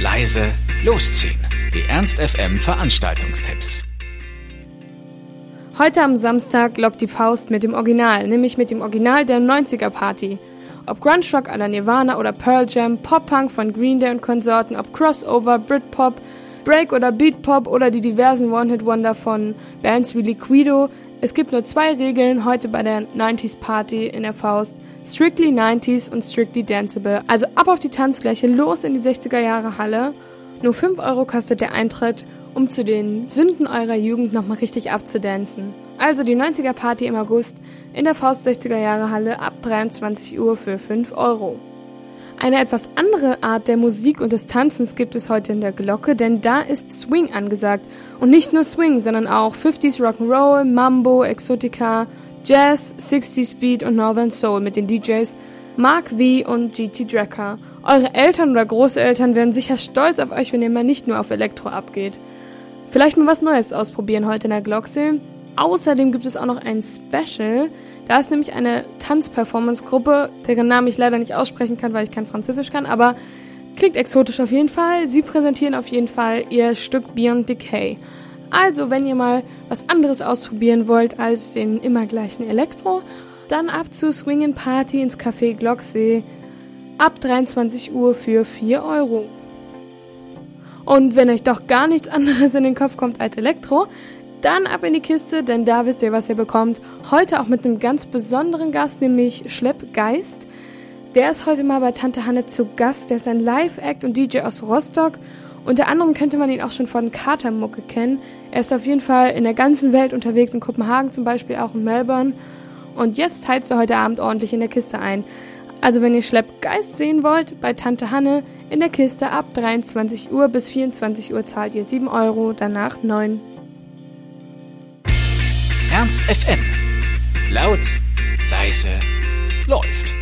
leise, losziehen. Die Ernst FM Veranstaltungstipps. Heute am Samstag lockt die Faust mit dem Original, nämlich mit dem Original der 90er Party. Ob Grunge Rock aller Nirvana oder Pearl Jam, Pop-Punk von Green Day und Konsorten, ob Crossover, Britpop, Break oder Beatpop oder die diversen One-Hit-Wonder von Bands wie Liquido. Es gibt nur zwei Regeln heute bei der 90s Party in der Faust. Strictly 90s und Strictly Danceable. Also ab auf die Tanzfläche, los in die 60er Jahre Halle. Nur 5 Euro kostet der Eintritt, um zu den Sünden eurer Jugend nochmal richtig abzudancen. Also die 90er Party im August in der Faust 60er Jahre Halle ab 23 Uhr für 5 Euro. Eine etwas andere Art der Musik und des Tanzens gibt es heute in der Glocke, denn da ist Swing angesagt. Und nicht nur Swing, sondern auch 50s Rock'n'Roll, Mambo, Exotica, Jazz, 60s Beat und Northern Soul mit den DJs Mark V und GT Drecker. Eure Eltern oder Großeltern werden sicher stolz auf euch, wenn ihr mal nicht nur auf Elektro abgeht. Vielleicht mal was Neues ausprobieren heute in der Glocksee. Außerdem gibt es auch noch ein Special. Da ist nämlich eine Tanzperformance-Gruppe, deren Namen ich leider nicht aussprechen kann, weil ich kein Französisch kann, aber klingt exotisch auf jeden Fall. Sie präsentieren auf jeden Fall ihr Stück Beyond Decay. Also, wenn ihr mal was anderes ausprobieren wollt als den immer gleichen Elektro, dann ab zu Swingen Party ins Café Glocksee ab 23 Uhr für 4 Euro. Und wenn euch doch gar nichts anderes in den Kopf kommt als Elektro, dann ab in die Kiste, denn da wisst ihr, was ihr bekommt. Heute auch mit einem ganz besonderen Gast, nämlich Schleppgeist. Der ist heute mal bei Tante Hanne zu Gast. Der ist ein Live-Act und DJ aus Rostock. Unter anderem könnte man ihn auch schon von Katermucke kennen. Er ist auf jeden Fall in der ganzen Welt unterwegs, in Kopenhagen zum Beispiel, auch in Melbourne. Und jetzt heizt er heute Abend ordentlich in der Kiste ein. Also wenn ihr Schleppgeist sehen wollt, bei Tante Hanne in der Kiste ab 23 Uhr bis 24 Uhr zahlt ihr 7 Euro, danach 9. Ernst FM. Laut, leise, läuft.